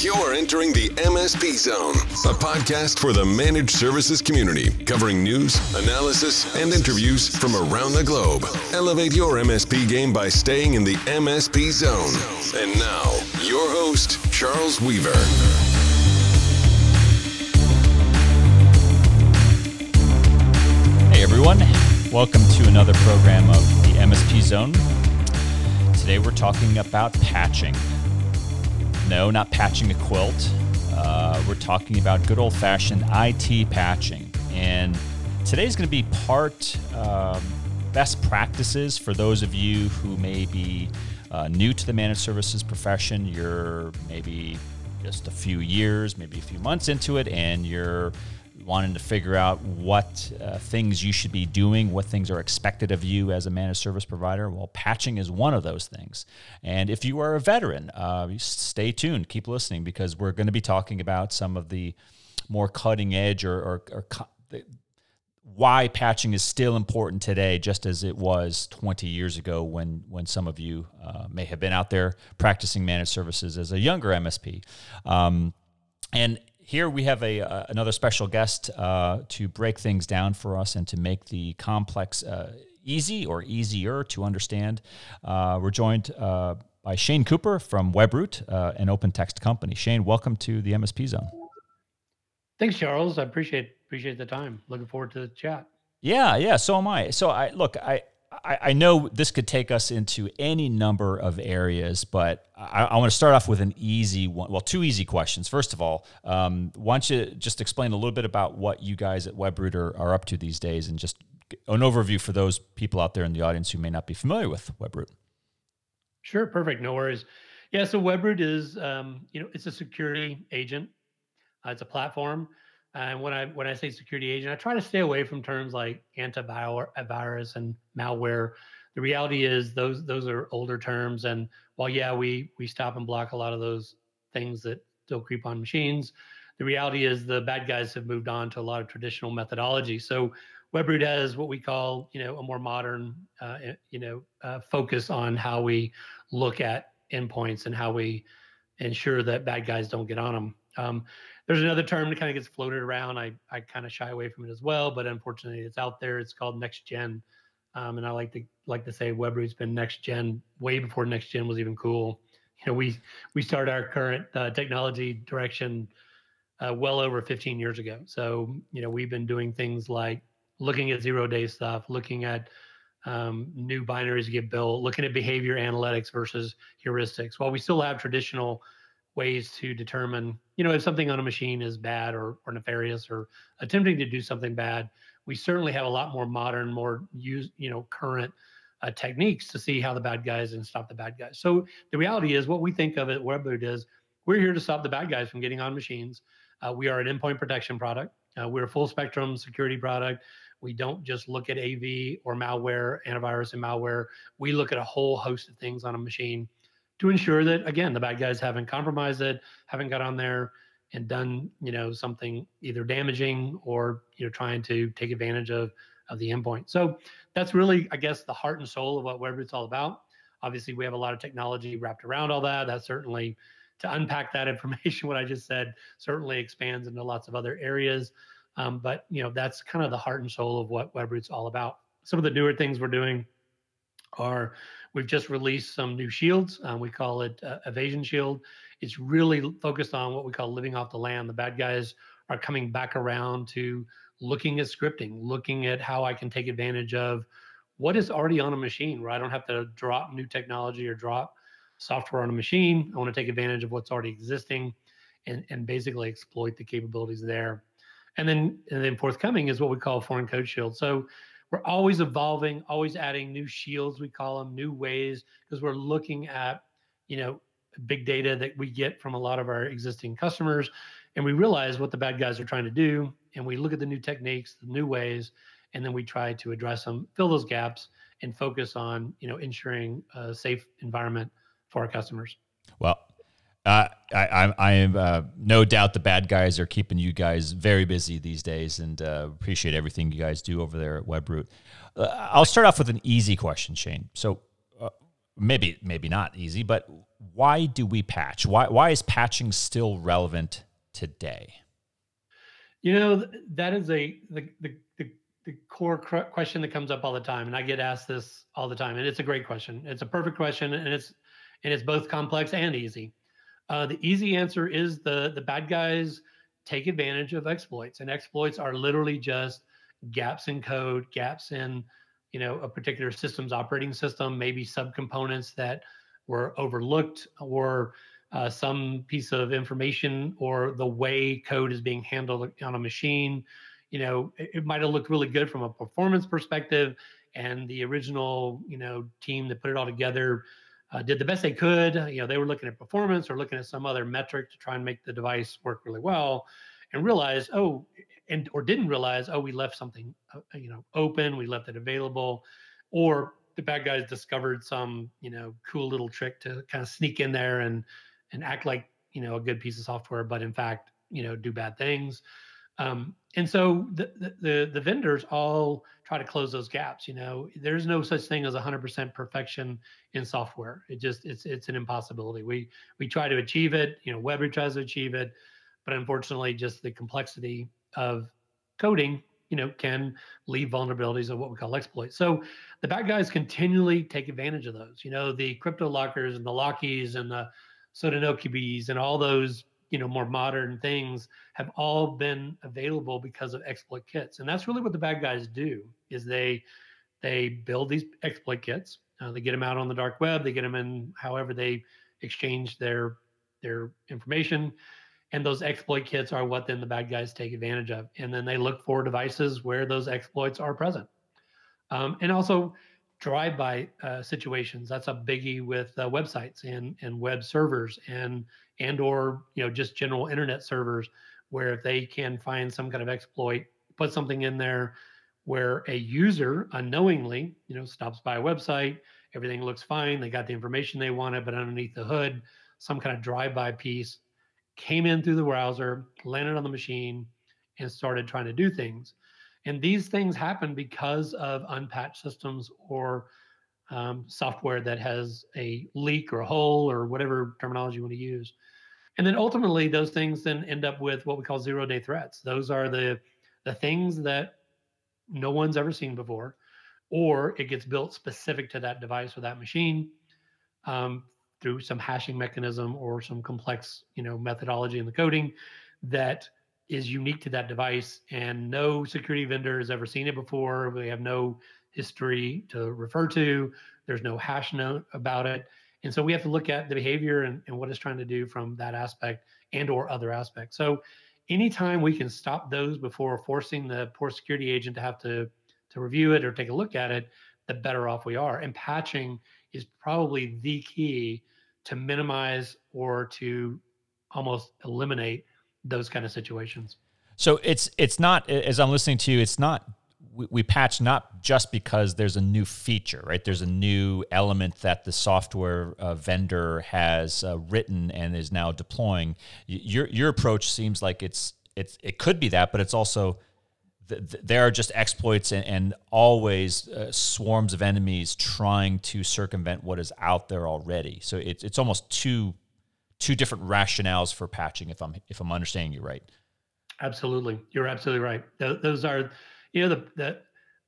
You're entering the MSP Zone, a podcast for the managed services community, covering news, analysis, and interviews from around the globe. Elevate your MSP game by staying in the MSP Zone. And now, your host, Charles Weaver. Hey everyone, welcome to another program of the MSP Zone. Today we're talking about patching. No, not patching a quilt. Uh, we're talking about good old fashioned IT patching. And today's going to be part um, best practices for those of you who may be uh, new to the managed services profession. You're maybe just a few years, maybe a few months into it, and you're wanting to figure out what uh, things you should be doing, what things are expected of you as a managed service provider. Well, patching is one of those things. And if you are a veteran, uh, stay tuned, keep listening, because we're going to be talking about some of the more cutting edge or, or, or why patching is still important today, just as it was 20 years ago when when some of you uh, may have been out there practicing managed services as a younger MSP. Um, and here we have a uh, another special guest uh, to break things down for us and to make the complex uh, easy or easier to understand. Uh, we're joined uh, by Shane Cooper from Webroot, uh, an OpenText company. Shane, welcome to the MSP Zone. Thanks, Charles. I appreciate appreciate the time. Looking forward to the chat. Yeah, yeah. So am I. So I look. I I, I know this could take us into any number of areas, but I, I want to start off with an easy one. Well, two easy questions. First of all, um, why don't you just explain a little bit about what you guys at Webroot are, up to these days and just an overview for those people out there in the audience who may not be familiar with Webroot? Sure, perfect. No worries. Yeah, so Webroot is, um, you know, it's a security agent. Uh, it's a platform. And when I when I say security agent, I try to stay away from terms like antivirus and malware. The reality is those those are older terms, and while yeah, we we stop and block a lot of those things that still creep on machines. The reality is the bad guys have moved on to a lot of traditional methodology. So Webroot has what we call you know a more modern uh, you know uh, focus on how we look at endpoints and how we ensure that bad guys don't get on them. Um, there's another term that kind of gets floated around. I, I kind of shy away from it as well, but unfortunately, it's out there. It's called next gen, um, and I like to like to say Webroot's been next gen way before next gen was even cool. You know, we we started our current uh, technology direction uh, well over 15 years ago. So you know, we've been doing things like looking at zero day stuff, looking at um, new binaries get built, looking at behavior analytics versus heuristics. While we still have traditional ways to determine, you know, if something on a machine is bad or, or nefarious or attempting to do something bad. We certainly have a lot more modern, more use, you know, current uh, techniques to see how the bad guys and stop the bad guys. So the reality is, what we think of at Webroot is we're here to stop the bad guys from getting on machines. Uh, we are an endpoint protection product. Uh, we're a full spectrum security product. We don't just look at AV or malware, antivirus and malware. We look at a whole host of things on a machine to ensure that again the bad guys haven't compromised it, haven't got on there and done you know something either damaging or you know trying to take advantage of of the endpoint. So that's really I guess the heart and soul of what Webroot's all about. Obviously, we have a lot of technology wrapped around all that. That certainly to unpack that information, what I just said certainly expands into lots of other areas. Um, but you know that's kind of the heart and soul of what Webroot's all about. Some of the newer things we're doing are We've just released some new shields. Um, we call it uh, Evasion Shield. It's really focused on what we call living off the land. The bad guys are coming back around to looking at scripting, looking at how I can take advantage of what is already on a machine where I don't have to drop new technology or drop software on a machine. I want to take advantage of what's already existing and, and basically exploit the capabilities there. And then, and then forthcoming is what we call foreign code shield. So we're always evolving, always adding new shields, we call them new ways, because we're looking at, you know, big data that we get from a lot of our existing customers. And we realize what the bad guys are trying to do. And we look at the new techniques, the new ways, and then we try to address them, fill those gaps, and focus on, you know, ensuring a safe environment for our customers. Well, uh, I, I, am uh, no doubt the bad guys are keeping you guys very busy these days, and uh, appreciate everything you guys do over there at Webroot. Uh, I'll start off with an easy question, Shane. So, uh, maybe maybe not easy, but why do we patch? Why why is patching still relevant today? You know that is a the the the, the core question that comes up all the time, and I get asked this all the time, and it's a great question. It's a perfect question, and it's and it's both complex and easy. Uh, the easy answer is the the bad guys take advantage of exploits, and exploits are literally just gaps in code, gaps in you know a particular system's operating system, maybe subcomponents that were overlooked or uh, some piece of information or the way code is being handled on a machine. You know, it, it might have looked really good from a performance perspective, and the original you know team that put it all together uh, did the best they could. You know, they were looking at performance or looking at some other metric to try and make the device work really well, and realized, oh, and or didn't realize, oh, we left something, uh, you know, open, we left it available, or the bad guys discovered some, you know, cool little trick to kind of sneak in there and and act like you know a good piece of software, but in fact, you know, do bad things. Um, and so the, the the vendors all try to close those gaps. You know, there's no such thing as 100% perfection in software. It just it's it's an impossibility. We we try to achieve it. You know, Webroot tries to achieve it, but unfortunately, just the complexity of coding, you know, can leave vulnerabilities of what we call exploits. So the bad guys continually take advantage of those. You know, the crypto lockers and the lockies and the Sodinokibis and all those you know more modern things have all been available because of exploit kits and that's really what the bad guys do is they they build these exploit kits uh, they get them out on the dark web they get them in however they exchange their their information and those exploit kits are what then the bad guys take advantage of and then they look for devices where those exploits are present um, and also drive-by uh, situations. That's a biggie with uh, websites and and web servers and and or you know just general internet servers, where if they can find some kind of exploit, put something in there where a user unknowingly you know stops by a website, everything looks fine, they got the information they wanted, but underneath the hood, some kind of drive-by piece came in through the browser, landed on the machine, and started trying to do things. And these things happen because of unpatched systems or um, software that has a leak or a hole or whatever terminology you want to use. And then ultimately, those things then end up with what we call zero day threats. Those are the the things that no one's ever seen before, or it gets built specific to that device or that machine um, through some hashing mechanism or some complex, you know, methodology in the coding that is unique to that device and no security vendor has ever seen it before. We have no history to refer to. There's no hash note about it. And so we have to look at the behavior and, and what it's trying to do from that aspect and or other aspects. So anytime we can stop those before forcing the poor security agent to have to to review it or take a look at it the better off we are and patching is probably the key to minimize or to almost eliminate those kind of situations. So it's it's not as I'm listening to you, it's not we, we patch not just because there's a new feature, right? There's a new element that the software uh, vendor has uh, written and is now deploying. Your your approach seems like it's it's it could be that, but it's also there are just exploits and, and always uh, swarms of enemies trying to circumvent what is out there already. So it's it's almost two two different rationales for patching if i'm if i'm understanding you right absolutely you're absolutely right those are you know the the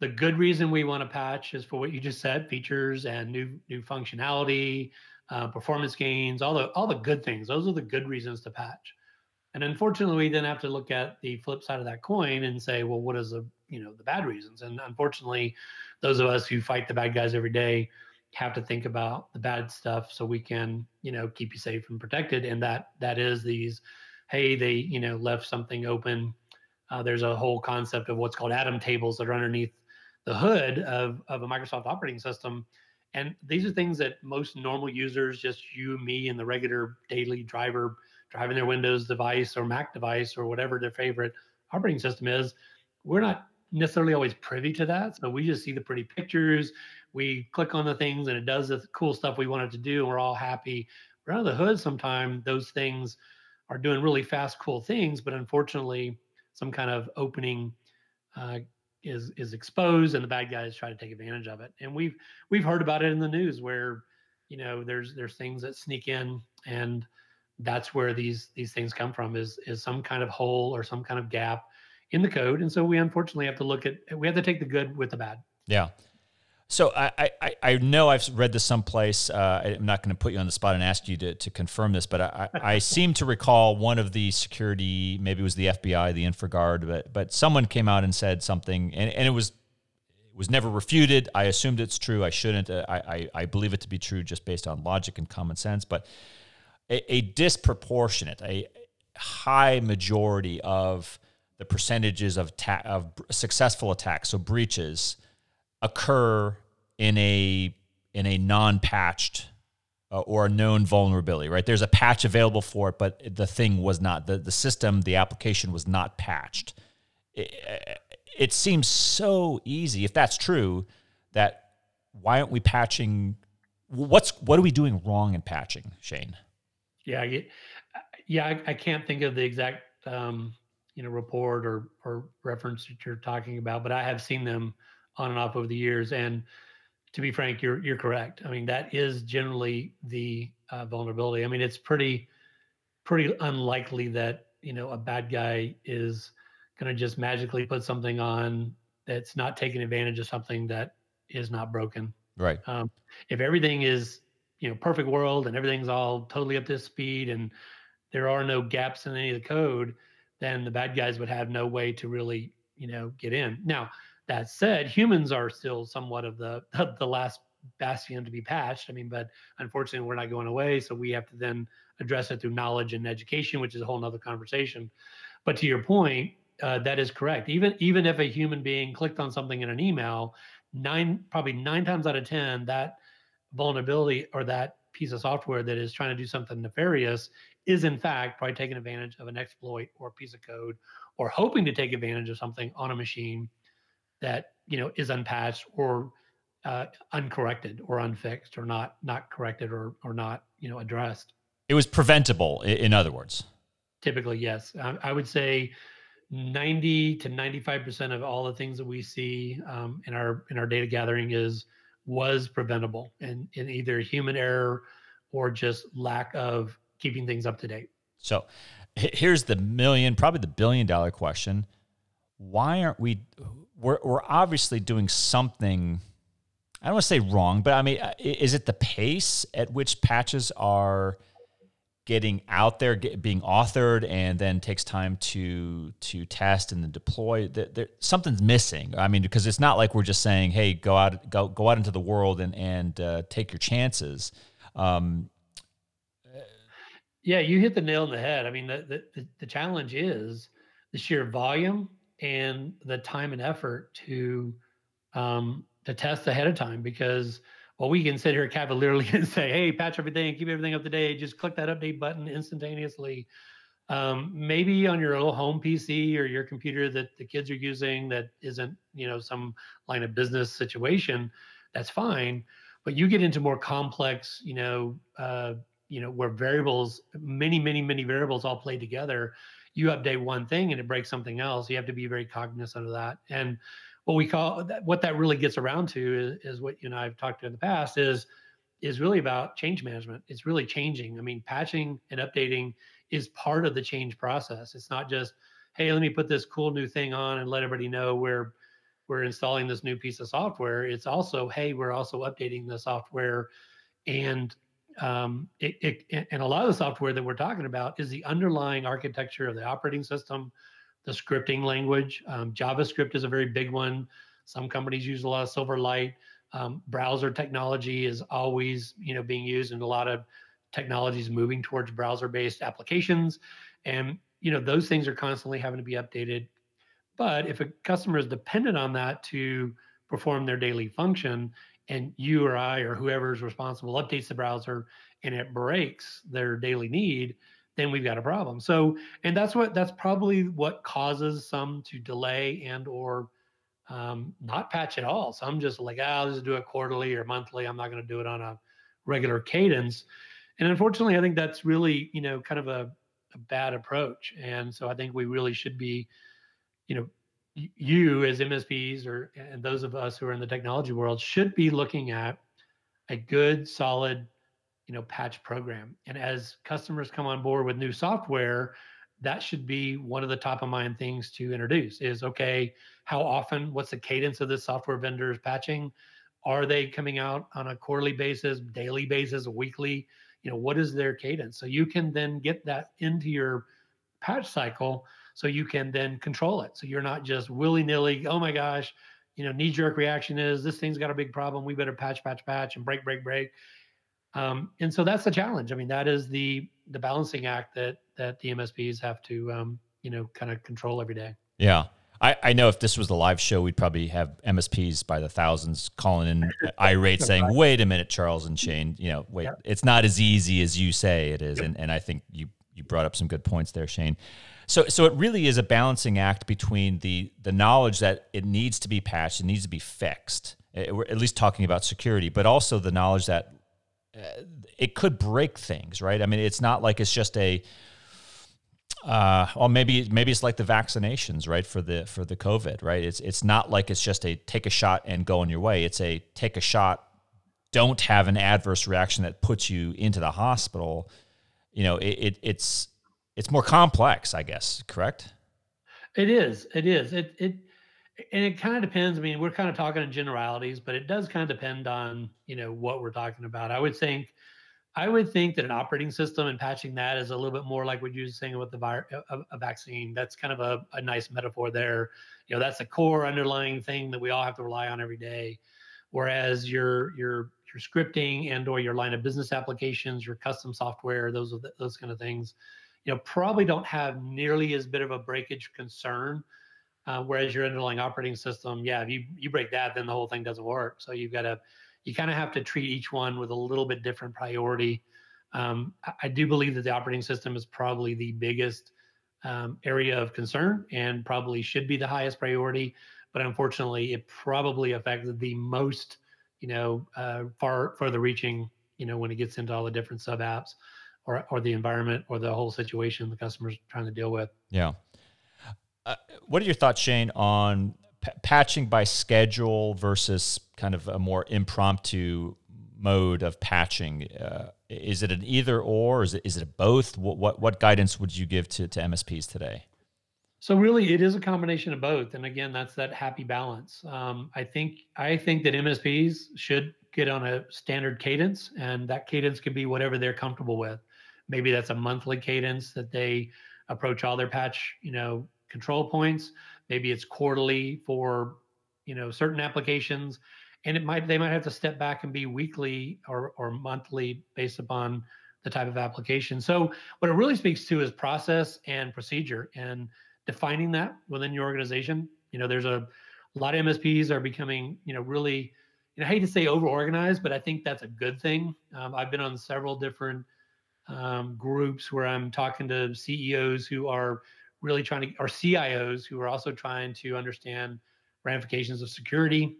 the good reason we want to patch is for what you just said features and new new functionality uh, performance gains all the all the good things. Those are the good reasons to patch. And unfortunately we then have to look at the flip side of that coin and say well what is the you know the bad reasons? And unfortunately those of us who fight the bad guys every day have to think about the bad stuff so we can you know keep you safe and protected. And that that is these hey they you know left something open uh, there's a whole concept of what's called atom tables that are underneath the hood of, of a microsoft operating system. And these are things that most normal users just you me and the regular daily driver driving their windows device or mac device or whatever their favorite operating system is we're not necessarily always privy to that. So we just see the pretty pictures. We click on the things and it does the cool stuff we want it to do and we're all happy. But under the hood sometimes those things are doing really fast cool things. But unfortunately some kind of opening uh, is is exposed and the bad guys try to take advantage of it and we've we've heard about it in the news where you know, there's there's things that sneak in, and that's where these these things come from is is some kind of hole or some kind of gap in the code. And so we unfortunately have to look at we have to take the good with the bad. Yeah. So I, I, I know I've read this someplace. Uh, I'm not going to put you on the spot and ask you to, to confirm this, but I, I seem to recall one of the security, maybe it was the FBI, the InfraGard, but but someone came out and said something, and, and it was it was never refuted. I assumed it's true. I shouldn't. Uh, I, I, I believe it to be true just based on logic and common sense. But a, a disproportionate, a high majority of the percentages of ta- of successful attacks, so breaches occur in a in a non-patched uh, or a known vulnerability, right? There's a patch available for it, but the thing was not the the system, the application was not patched. It, it seems so easy, if that's true, that why aren't we patching? What's what are we doing wrong in patching, Shane? Yeah, yeah, I, I can't think of the exact um, you know report or or reference that you're talking about, but I have seen them on and off over the years. And to be frank, you're you're correct. I mean, that is generally the uh, vulnerability. I mean, it's pretty pretty unlikely that you know a bad guy is going to just magically put something on that's not taking advantage of something that is not broken. Right. Um, if everything is you know perfect world and everything's all totally up to speed and there are no gaps in any of the code, then the bad guys would have no way to really you know get in. Now that said, humans are still somewhat of the the last bastion to be patched. I mean, but unfortunately, we're not going away, so we have to then address it through knowledge and education, which is a whole nother conversation. But to your point, uh, that is correct. Even even if a human being clicked on something in an email, nine probably nine times out of ten, that vulnerability or that piece of software that is trying to do something nefarious is in fact probably taking advantage of an exploit or a piece of code or hoping to take advantage of something on a machine that you know is unpatched or uh, uncorrected or unfixed or not not corrected or or not you know addressed. It was preventable, in other words. Typically, yes. I, I would say 90 to 95 percent of all the things that we see um, in our in our data gathering is was preventable and in either human error or just lack of keeping things up to date. So here's the million, probably the billion dollar question. Why aren't we we're, we're obviously doing something i don't want to say wrong but i mean uh, is it the pace at which patches are getting out there get, being authored and then takes time to to test and then deploy? That there, something's missing. I mean because it's not like we're just saying hey go out go go out into the world and and uh, take your chances. Um, yeah you hit the nail on the head. I mean the, the the challenge is the sheer volume and the time and effort to um, to test ahead of time because well we can sit here cavalierly and say hey patch everything keep everything up to date just click that update button instantaneously um, maybe on your little home pc or your computer that the kids are using that isn't you know some line of business situation that's fine. But you get into more complex you know uh, you know where variables many many many variables all play together you update one thing and it breaks something else. You have to be very cognizant of that. And what we call what that really gets around to is, is what you and I have talked to in the past is is really about change management. It's really changing. I mean, patching and updating is part of the change process. It's not just, hey, let me put this cool new thing on and let everybody know we're we're installing this new piece of software. It's also, hey, we're also updating the software and um, it, it, and a lot of the software that we're talking about is the underlying architecture of the operating system, the scripting language. Um, JavaScript is a very big one. Some companies use a lot of Silverlight. Um, browser technology is always, you know, being used, and a lot of technologies moving towards browser-based applications. And you know, those things are constantly having to be updated. But if a customer is dependent on that to perform their daily function, and you or I or whoever is responsible updates the browser and it breaks their daily need, then we've got a problem. So, and that's what that's probably what causes some to delay and or um, not patch at all. Some just like, ah, I'll just do it quarterly or monthly. I'm not going to do it on a regular cadence. And unfortunately, I think that's really, you know, kind of a, a bad approach. And so I think we really should be, you know, you as MSPs or and those of us who are in the technology world should be looking at a good, solid you know, patch program. And as customers come on board with new software, that should be one of the top of mind things to introduce is okay, how often, what's the cadence of this software vendor's patching? Are they coming out on a quarterly basis, daily basis, weekly? You know, what is their cadence? So you can then get that into your patch cycle so you can then control it. So you're not just willy nilly, oh my gosh, you know, knee jerk reaction is this thing's got a big problem. We better patch, patch, patch and break, break, break. Um, and so that's the challenge. I mean, that is the the balancing act that that the MSPs have to um, you know kind of control every day. Yeah. I, I know if this was the live show, we'd probably have MSPs by the thousands calling in irate saying, wait a minute, Charles and Shane, you know, wait, yeah. it's not as easy as you say it is. And, and I think you, you brought up some good points there, Shane. So, so it really is a balancing act between the, the knowledge that it needs to be patched, it needs to be fixed. It, we're at least talking about security, but also the knowledge that uh, it could break things, right? I mean, it's not like it's just a, uh, well, maybe maybe it's like the vaccinations, right? For the for the COVID, right? It's it's not like it's just a take a shot and go on your way. It's a take a shot, don't have an adverse reaction that puts you into the hospital. You know, it, it it's it's more complex, I guess. Correct? It is. It is. It it and it kind of depends. I mean, we're kind of talking in generalities, but it does kind of depend on you know what we're talking about. I would think I would think that an operating system and patching that is a little bit more like what you were saying with the virus, uh, a, a, vaccine. That's kind of a, a nice metaphor there. You know, that's a core underlying thing that we all have to rely on every day. Whereas your your your scripting and or your line of business applications, your custom software, those the, those kind of things, you know, probably don't have nearly as bit of a breakage concern. Uh, whereas your underlying operating system, yeah, if you you break that, then the whole thing doesn't work. So you've got to you kind of have to treat each one with a little bit different priority. Um, I, I, do believe that the operating system is probably the biggest um, area of concern and probably should be the highest priority. But unfortunately, it probably affects the most, you know, uh, far further reaching, you know, when it gets into all the different sub apps or, or the environment or the whole situation the customer's trying to deal with. Yeah. Uh, what are your thoughts, Shane, on p- patching by schedule versus kind of a more impromptu mode of patching? Uh, is it an either or? Is it is it both? What, what what guidance would you give to to MSPs today? So really, it is a combination of both, and again, that's that happy balance. Um, I think I think that MSPs should get on a standard cadence, and that cadence can be whatever they're comfortable with. Maybe that's a monthly cadence that they approach all their patch, you know, control points. Maybe it's quarterly for, you know, certain applications and it might they might have to step back and be weekly or or monthly based upon the type of application. So what it really speaks to is process and procedure and defining that within your organization. You know, there's a, a lot of MSPs are becoming, you know, really, you know, I hate to say over organized, but I think that's a good thing. Um, I've been on several different um, groups where I'm talking to CEOs who are really trying to, or CIOs who are also trying to understand ramifications of security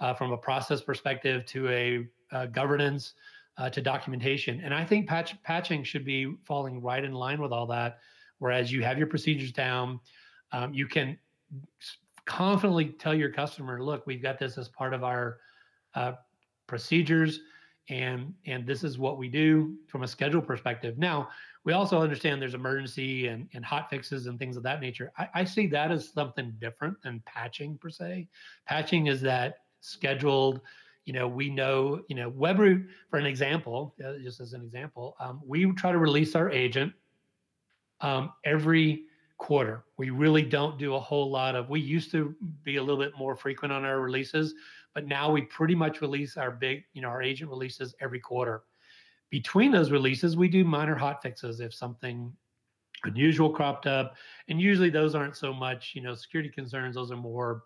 uh, from a process perspective to a, a governance uh, to documentation. And I think patch, patching should be falling right in line with all that. Whereas you have your procedures down, um, you can confidently tell your customer, look, we've got this as part of our uh, procedures and and this is what we do from a schedule perspective now we also understand there's emergency and, and hot fixes and things of that nature I, I see that as something different than patching per se patching is that scheduled. You know, we know, you know, Webroot, for an example, uh, just as an example, um, we try to release our agent um, every quarter. We really don't do a whole lot of, we used to be a little bit more frequent on our releases, but now we pretty much release our big, you know, our agent releases every quarter. Between those releases, we do minor hot fixes if something unusual cropped up. And usually those aren't so much, you know, security concerns. Those are more,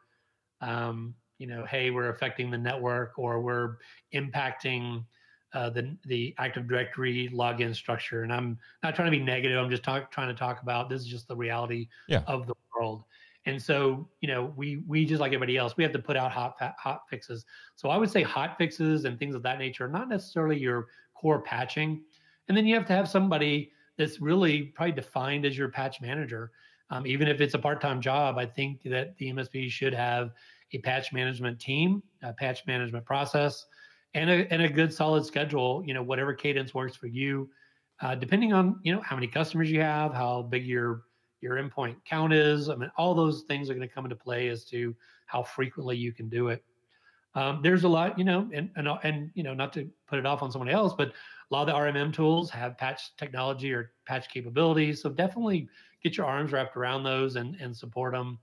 um, you know, hey, we're affecting the network or we're impacting uh, the the Active Directory login structure. And I'm not trying to be negative. I'm just talk, trying to talk about this is just the reality yeah. of the world. And so, you know, we we just like everybody else, we have to put out hot hot fixes. So I would say hot fixes and things of that nature are not necessarily your core patching. And then you have to have somebody that's really probably defined as your patch manager. Um, even if it's a part-time job, I think that the MSP should have a patch management team, a patch management process, and a and a good solid schedule. You know, whatever cadence works for you, uh, depending on you know how many customers you have, how big your your endpoint count is. I mean, all those things are going to come into play as to how frequently you can do it. Um, there's a lot, you know, and, and and you know, not to put it off on someone else, but a lot of the RMM tools have patch technology or patch capabilities. So definitely get your arms wrapped around those and and support them,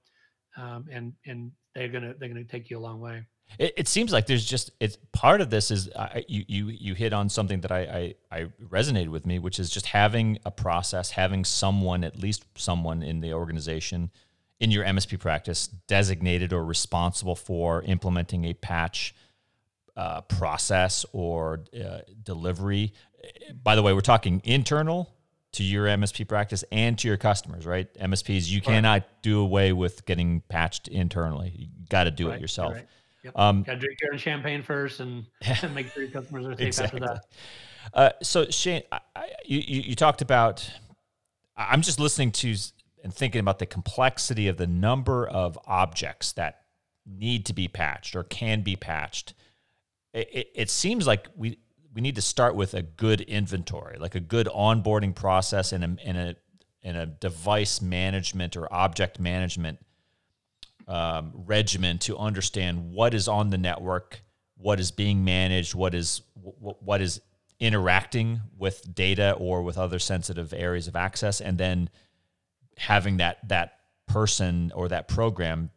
um, and and they're gonna they're gonna take you a long way. It, it seems like there's just it's part of this is you you you hit on something that I, I I resonated with me, which is just having a process, having someone at least someone in the organization in your MSP practice designated or responsible for implementing a patch uh, process or uh, delivery. By the way, we're talking internal to your MSP practice and to your customers, right? MSPs, you right. cannot do away with getting patched internally. You got to do right. it yourself. Right. Yep. Um, got to drink your own champagne first and, and make sure your customers are safe exactly. after that. Uh, so Shane, I, I, you, you talked about. I'm just listening to and thinking about the complexity of the number of objects that need to be patched or can be patched, it, it, it, seems like we we need to start with a good inventory, like a good onboarding process and a and a and a device management or object management um, regimen to understand what is on the network, what is being managed, what is what, is interacting with data or with other sensitive areas of access, and then having that that person or that program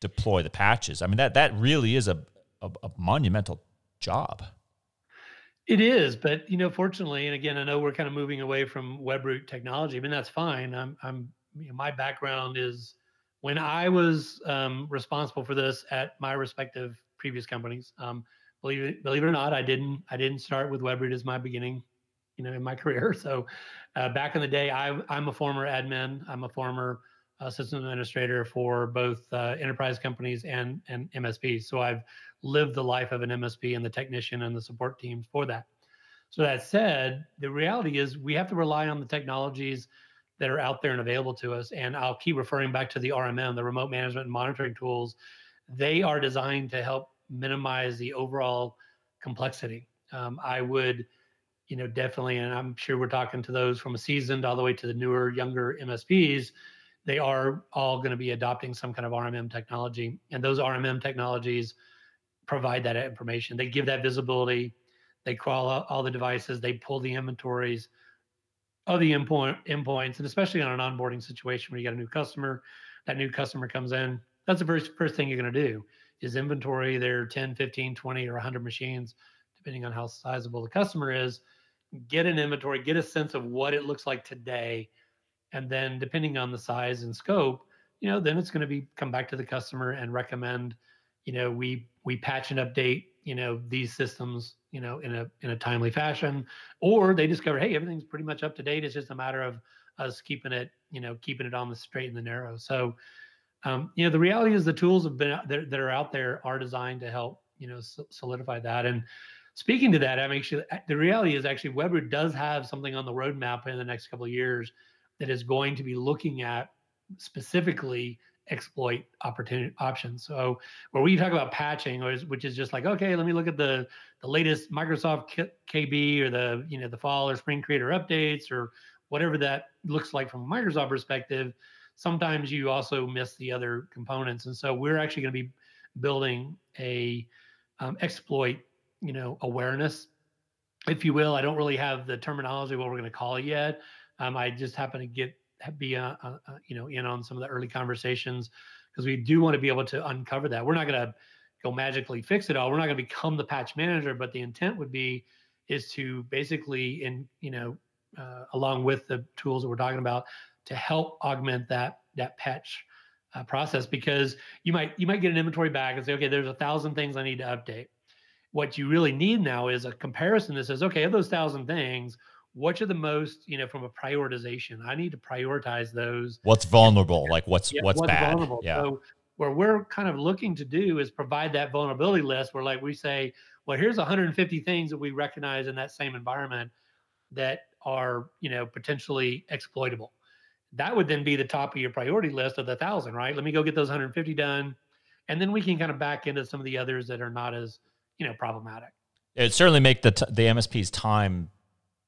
deploy the patches. I mean that that really is a, a, a monumental job. It is, but you know, fortunately, and again, I know we're kind of moving away from Webroot technology. I mean, that's fine. I'm, I'm, you know, my background is when I was um, responsible for this at my respective previous companies. Um, believe it, believe it or not, I didn't, I didn't start with Webroot as my beginning you know in my career. So uh, back in the day, I, I'm a former admin. I'm a former uh, system administrator for both uh, enterprise companies and and MSPs. So I've lived the life of an MSP and the technician and the support teams for that. So that said, the reality is we have to rely on the technologies that are out there and available to us. And I'll keep referring back to the RMM, the remote management and monitoring tools. They are designed to help minimize the overall complexity. Um, I would you know, definitely, and I'm sure we're talking to those from a seasoned all the way to the newer, younger MSPs. They are all going to be adopting some kind of RMM technology, and those RMM technologies provide that information. They give that visibility. They crawl all the devices. They pull the inventories of the endpoint endpoints, and especially on an onboarding situation where you got a new customer, that new customer comes in. That's the first first thing you're going to do is inventory their 10, 15, 20, or 100 machines, depending on how sizable the customer is get an inventory, get a sense of what it looks like today, and then depending on the size and scope, you know, then it's going to be come back to the customer and recommend, you know, we we patch and update, you know, these systems, you know, in a in a timely fashion, or they discover, hey, everything's pretty much up to date. It's just a matter of us keeping it, you know, keeping it on the straight and the narrow. So, um, you know, the reality is the tools have been that, that are out there are designed to help, you know, solidify that and speaking to that, I mean, actually, the reality is actually Webroot does have something on the roadmap in the next couple of years that is going to be looking at specifically exploit opportunity options. So where we talk about patching, which is just like, okay, let me look at the the latest Microsoft KB or the you know the fall or spring creator updates or whatever that looks like from a Microsoft perspective. Sometimes you also miss the other components, and so we're actually going to be building a um, exploit you know awareness if you will i don't really have the terminology what we're going to call it yet um, i just happen to get be uh, uh, uh, you know in on some of the early conversations because we do want to be able to uncover that. We're not going to go magically fix it all. We're not going to become the patch manager but the intent would be is to basically in you know uh, along with the tools that we're talking about to help augment that that patch uh, process. Because you might you might get an inventory back and say okay there's a thousand things i need to update. What you really need now is a comparison that says, okay, of those thousand things, which are the most, you know, from a prioritization? I need to prioritize those. What's vulnerable? Like what's yeah, what's, what's, bad? Vulnerable. Yeah. So where we're kind of looking to do is provide that vulnerability list where like we say, well, here's 150 things that we recognize in that same environment that are, you know, potentially exploitable. That would then be the top of your priority list of the thousand, right? Let me go get those 150 done. And then we can kind of back into some of the others that are not as you know problematic. It certainly make the t- the MSP's time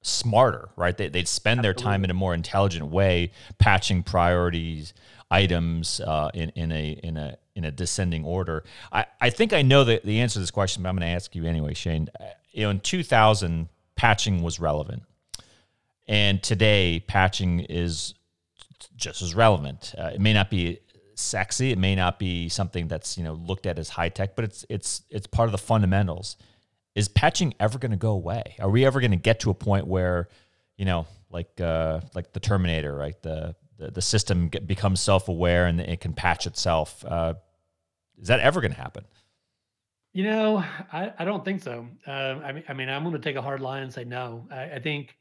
smarter, right? They, would spend Absolutely. their time in a more intelligent way, patching priorities, items uh, in in a in a in a descending order. I, I think I know the, the answer to this question, but I'm going to ask you anyway, Shane. Uh, you know, in 2000, patching was relevant, and today patching is just as relevant. Uh, it may not be sexy, it may not be something that's you know looked at as high tech, but it's it's it's part of the fundamentals. Is patching ever going to go away? Are we ever going to get to a point where, you know, like uh, like the Terminator, right? The the, the system get, becomes self aware and it can patch itself. Uh, is that ever going to happen? You know, I, I don't think so. Uh, I mean, I mean, I'm going to take a hard line and say no. I, I think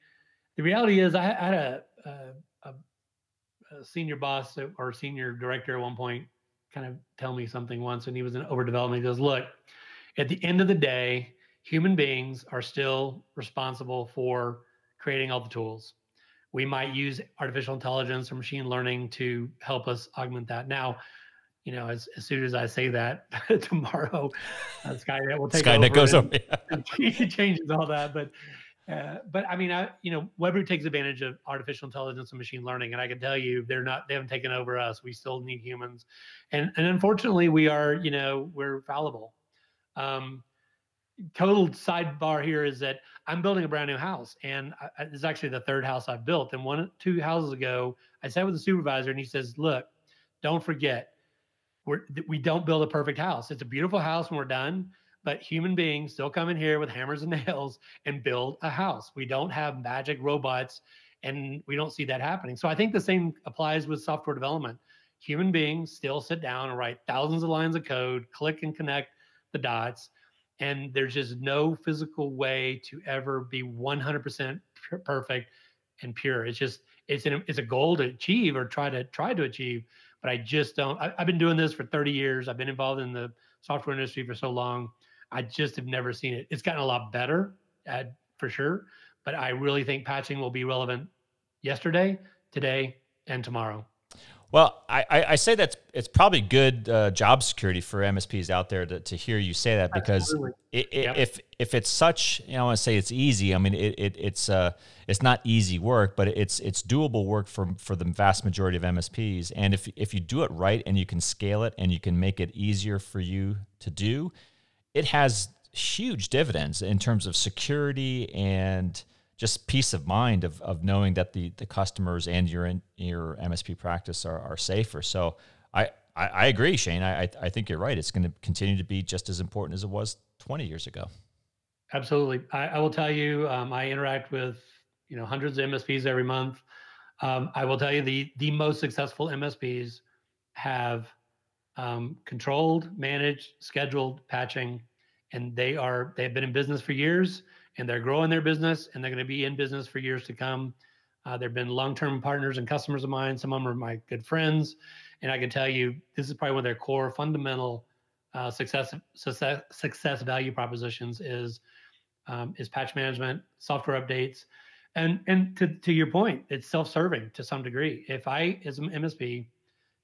the reality is, I, had a, a, a, senior boss or senior director at one point kind of tell me something once, and he was in over development. He goes, "Look, at the end of the day, human beings are still responsible for creating all the tools we might use artificial intelligence or machine learning to help us augment that. Now, you know, as, as soon as I say that tomorrow, uh, Skynet will take Skynet over goes and, and changes all that. But, uh, but I mean, I you know, Webroot takes advantage of artificial intelligence and machine learning, and I can tell you, they're not they haven't taken over us. We still need humans, and and unfortunately, we are you know we're fallible. Um, total sidebar here is that I'm building a brand new house, and it's actually the third house I've built. And one, two houses ago, I sat with the supervisor, and he says, "Look, don't forget, we're we don't build a perfect house. It's a beautiful house when we're done, but human beings still come in here with hammers and nails and build a house. We don't have magic robots, and we don't see that happening. So I think the same applies with software development. Human beings still sit down and write thousands of lines of code, click and connect the dots." And there's just no physical way to ever be 100% perfect and pure. It's just it's an it's a goal to achieve or try to try to achieve but i just don't I, have been doing this for 30 years. I've been involved in the software industry for so long. I just have never seen it. It's gotten a lot better for sure but i really think patching will be relevant yesterday today and tomorrow well, I, I say that it's probably good uh, job security for MSPs out there to, to hear you say that because it, it, yep. if if it's such, you know, I want to say it's easy. I mean, it, it it's uh it's not easy work, but it's it's doable work for for the vast majority of MSPs. And if if you do it right and you can scale it and you can make it easier for you to do, it has huge dividends in terms of security and just peace of mind of, of knowing that the, the customers and your in, your MSP practice are, are safer. So I, I, I agree, Shane. I, I think you're right. It's going to continue to be just as important as it was 20 years ago. Absolutely. I, I will tell you, um, I interact with you know hundreds of MSPs every month. Um, I will tell you the the most successful MSPs have um, controlled, managed, scheduled patching, and they are they have been in business for years and they're growing their business and they're going to be in business for years to come. Uh, they've been long-term partners and customers of mine. Some of them are my good friends, and I can tell you this is probably one of their core fundamental uh, success, success success value propositions is um, is patch management, software updates, and and to to your point, it's self-serving to some degree. If I as an MSP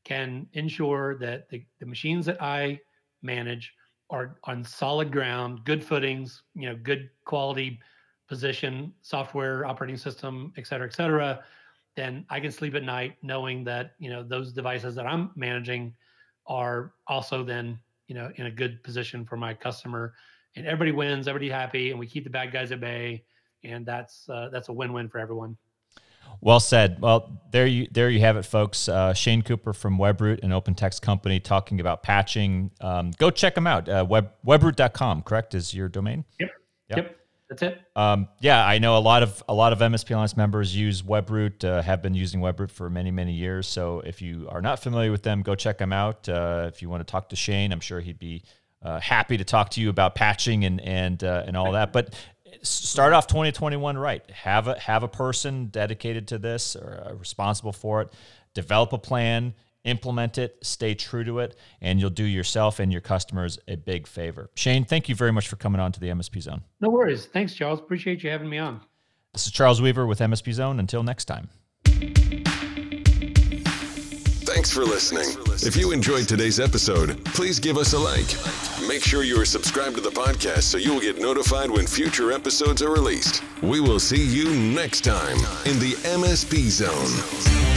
can ensure that the, the machines that I manage are on solid ground, good footings, you know, good quality position, software, operating system, et cetera, et cetera, then I can sleep at night knowing that, you know, those devices that I'm managing are also then, you know, in a good position for my customer. And everybody wins, everybody happy, and we keep the bad guys at bay. And that's uh, that's a win-win for everyone. Well said. Well, there you there you have it, folks. Uh, Shane Cooper from Webroot, an OpenText company, talking about patching. Um, go check them out. Uh, web webroot.com, correct, is your domain? Yep. Yep. yep. That's it. Um, yeah, I know a lot of a lot of MSP Alliance members use Webroot, uh, have been using Webroot for many many years. So if you are not familiar with them, go check them out. Uh, if you want to talk to Shane, I'm sure he'd be uh, happy to talk to you about patching and and uh, and all that. But start off 2021 right. Have a have a person dedicated to this or uh, responsible for it. Develop a plan, implement it, stay true to it, and you'll do yourself and your customers a big favor. Shane, thank you very much for coming on to the MSP Zone. No worries. Thanks, Charles. Appreciate you having me on. This is Charles Weaver with MSP Zone. Until next time. Thanks for listening. If you enjoyed today's episode, please give us a like. Make sure you are subscribed to the podcast so you will get notified when future episodes are released. We will see you next time in the MSP Zone.